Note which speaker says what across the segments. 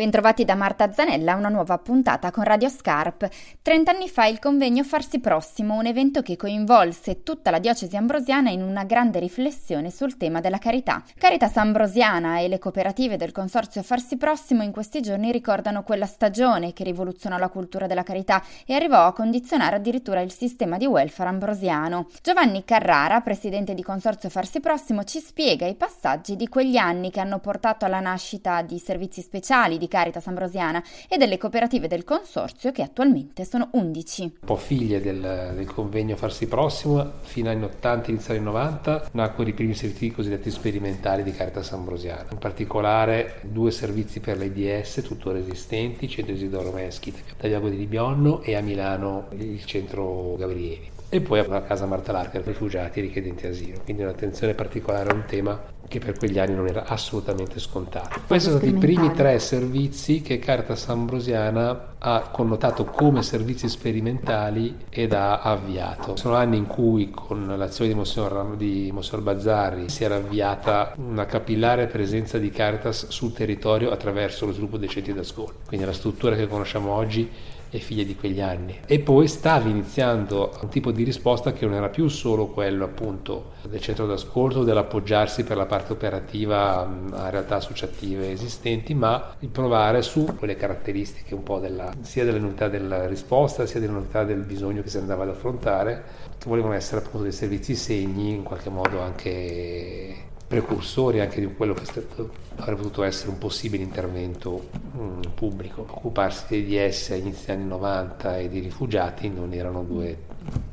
Speaker 1: Bentrovati da Marta Zanella, una nuova puntata con Radio Scarp. Trent'anni fa il convegno Farsi Prossimo, un evento che coinvolse tutta la diocesi ambrosiana in una grande riflessione sul tema della carità. Caritas Ambrosiana e le cooperative del consorzio Farsi Prossimo in questi giorni ricordano quella stagione che rivoluzionò la cultura della carità e arrivò a condizionare addirittura il sistema di welfare ambrosiano. Giovanni Carrara, presidente di consorzio Farsi Prossimo, ci spiega i passaggi di quegli anni che hanno portato alla nascita di servizi speciali, di Caritas Ambrosiana e delle cooperative del consorzio che attualmente sono 11.
Speaker 2: Un po' figlie del, del convegno Farsi Prossimo, fino agli anni 80, inizio anni 90, nacquero i primi servizi cosiddetti sperimentali di Caritas Ambrosiana. In particolare due servizi per l'AIDS, tuttora esistenti, Centro Isidoro Meschita, Tagliago di Libionno e a Milano il Centro Gabrieli e poi a casa Marta Larcher, rifugiati e richiedenti asilo. Quindi un'attenzione particolare a un tema che per quegli anni non era assolutamente scontato. Questi sono stati i primi tre servizi che Caritas Ambrosiana ha connotato come servizi sperimentali ed ha avviato. Sono anni in cui con l'azione di Monsignor, di Monsignor Bazzari si era avviata una capillare presenza di Caritas sul territorio attraverso lo sviluppo dei centri d'ascolto. Quindi la struttura che conosciamo oggi è figlia di quegli anni. E poi stavi iniziando un tipo di risposta che non era più solo quello appunto del centro d'ascolto, dell'appoggiarsi per la parte operativa a realtà associative esistenti, ma il provare su quelle caratteristiche un po' della, sia dell'unità della risposta, sia dell'unità del bisogno che si andava ad affrontare, che volevano essere appunto dei servizi segni, in qualche modo anche precursori anche di quello che stato, avrebbe potuto essere un possibile intervento mm, pubblico. Occuparsi degli S a inizi anni 90 e di rifugiati non erano due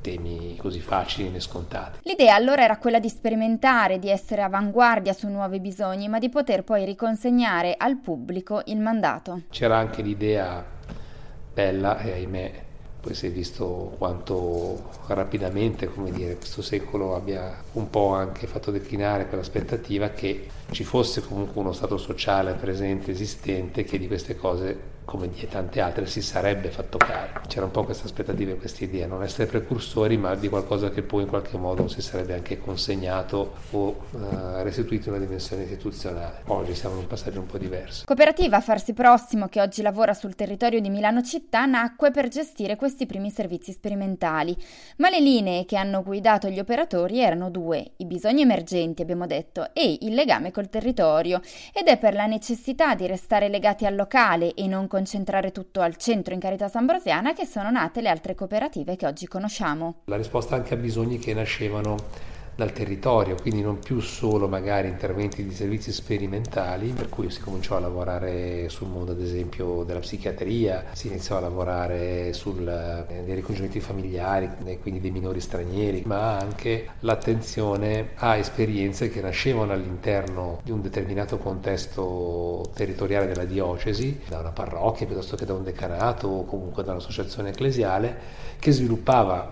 Speaker 2: temi così facili né scontati.
Speaker 1: L'idea allora era quella di sperimentare, di essere avanguardia su nuovi bisogni, ma di poter poi riconsegnare al pubblico il mandato.
Speaker 2: C'era anche l'idea bella e ahimè poi si è visto quanto rapidamente dire, questo secolo abbia un po' anche fatto declinare quell'aspettativa che ci fosse comunque uno stato sociale presente, esistente, che di queste cose come di tante altre, si sarebbe fatto carico. C'era un po' questa aspettativa e questa idea, non essere precursori, ma di qualcosa che poi in qualche modo si sarebbe anche consegnato o uh, restituito in una dimensione istituzionale. Oggi siamo in un passaggio un po' diverso.
Speaker 1: Cooperativa Farsi Prossimo, che oggi lavora sul territorio di Milano città, nacque per gestire questi primi servizi sperimentali. Ma le linee che hanno guidato gli operatori erano due, i bisogni emergenti, abbiamo detto, e il legame col territorio. Ed è per la necessità di restare legati al locale e non concentrare tutto al centro in Caritas Ambrosiana che sono nate le altre cooperative che oggi conosciamo.
Speaker 2: La risposta anche a bisogni che nascevano dal territorio, quindi non più solo magari interventi di servizi sperimentali, per cui si cominciò a lavorare sul mondo ad esempio della psichiatria, si iniziò a lavorare sul, eh, ricongiungimenti familiari, quindi dei minori stranieri, ma anche l'attenzione a esperienze che nascevano all'interno di un determinato contesto territoriale della diocesi, da una parrocchia piuttosto che da un decanato o comunque da un'associazione ecclesiale, che sviluppava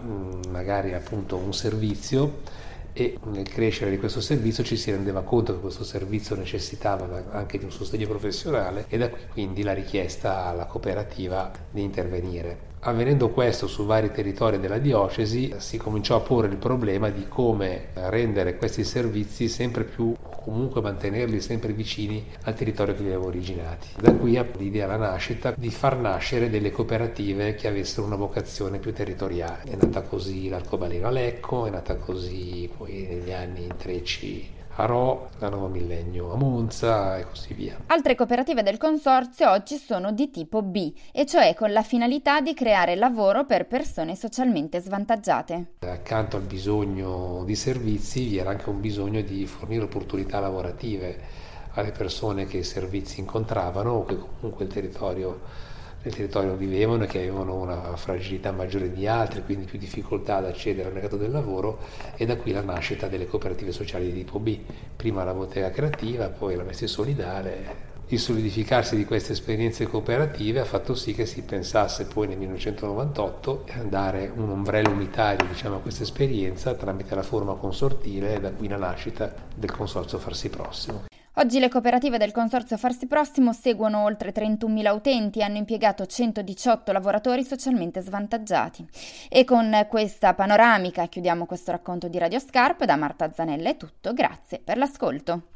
Speaker 2: magari appunto un servizio e nel crescere di questo servizio ci si rendeva conto che questo servizio necessitava anche di un sostegno professionale e da qui quindi la richiesta alla cooperativa di intervenire. Avvenendo questo su vari territori della diocesi si cominciò a porre il problema di come rendere questi servizi sempre più comunque mantenerli sempre vicini al territorio che li aveva originati. Da qui l'idea la nascita di far nascere delle cooperative che avessero una vocazione più territoriale. È nata così l'Arcobaleno a Lecco, è nata così poi negli anni intrecci a Rho, la Nuovo Millennio a Monza e così via.
Speaker 1: Altre cooperative del consorzio oggi sono di tipo B, e cioè con la finalità di creare lavoro per persone socialmente svantaggiate.
Speaker 2: Accanto al bisogno di servizi vi era anche un bisogno di fornire opportunità lavorative alle persone che i servizi incontravano o che comunque il territorio nel territorio vivevano e che avevano una fragilità maggiore di altri, quindi più difficoltà ad accedere al mercato del lavoro e da qui la nascita delle cooperative sociali di tipo B, prima la bottega creativa, poi la Messi Solidale. Il solidificarsi di queste esperienze cooperative ha fatto sì che si pensasse poi nel 1998 a dare un ombrello unitario diciamo, a questa esperienza tramite la forma consortile e da qui la nascita del consorzio Farsi Prossimo.
Speaker 1: Oggi le cooperative del Consorzio Farsi Prossimo seguono oltre 31.000 utenti e hanno impiegato 118 lavoratori socialmente svantaggiati. E con questa panoramica chiudiamo questo racconto di Radio Scarp. Da Marta Zanella è tutto, grazie per l'ascolto.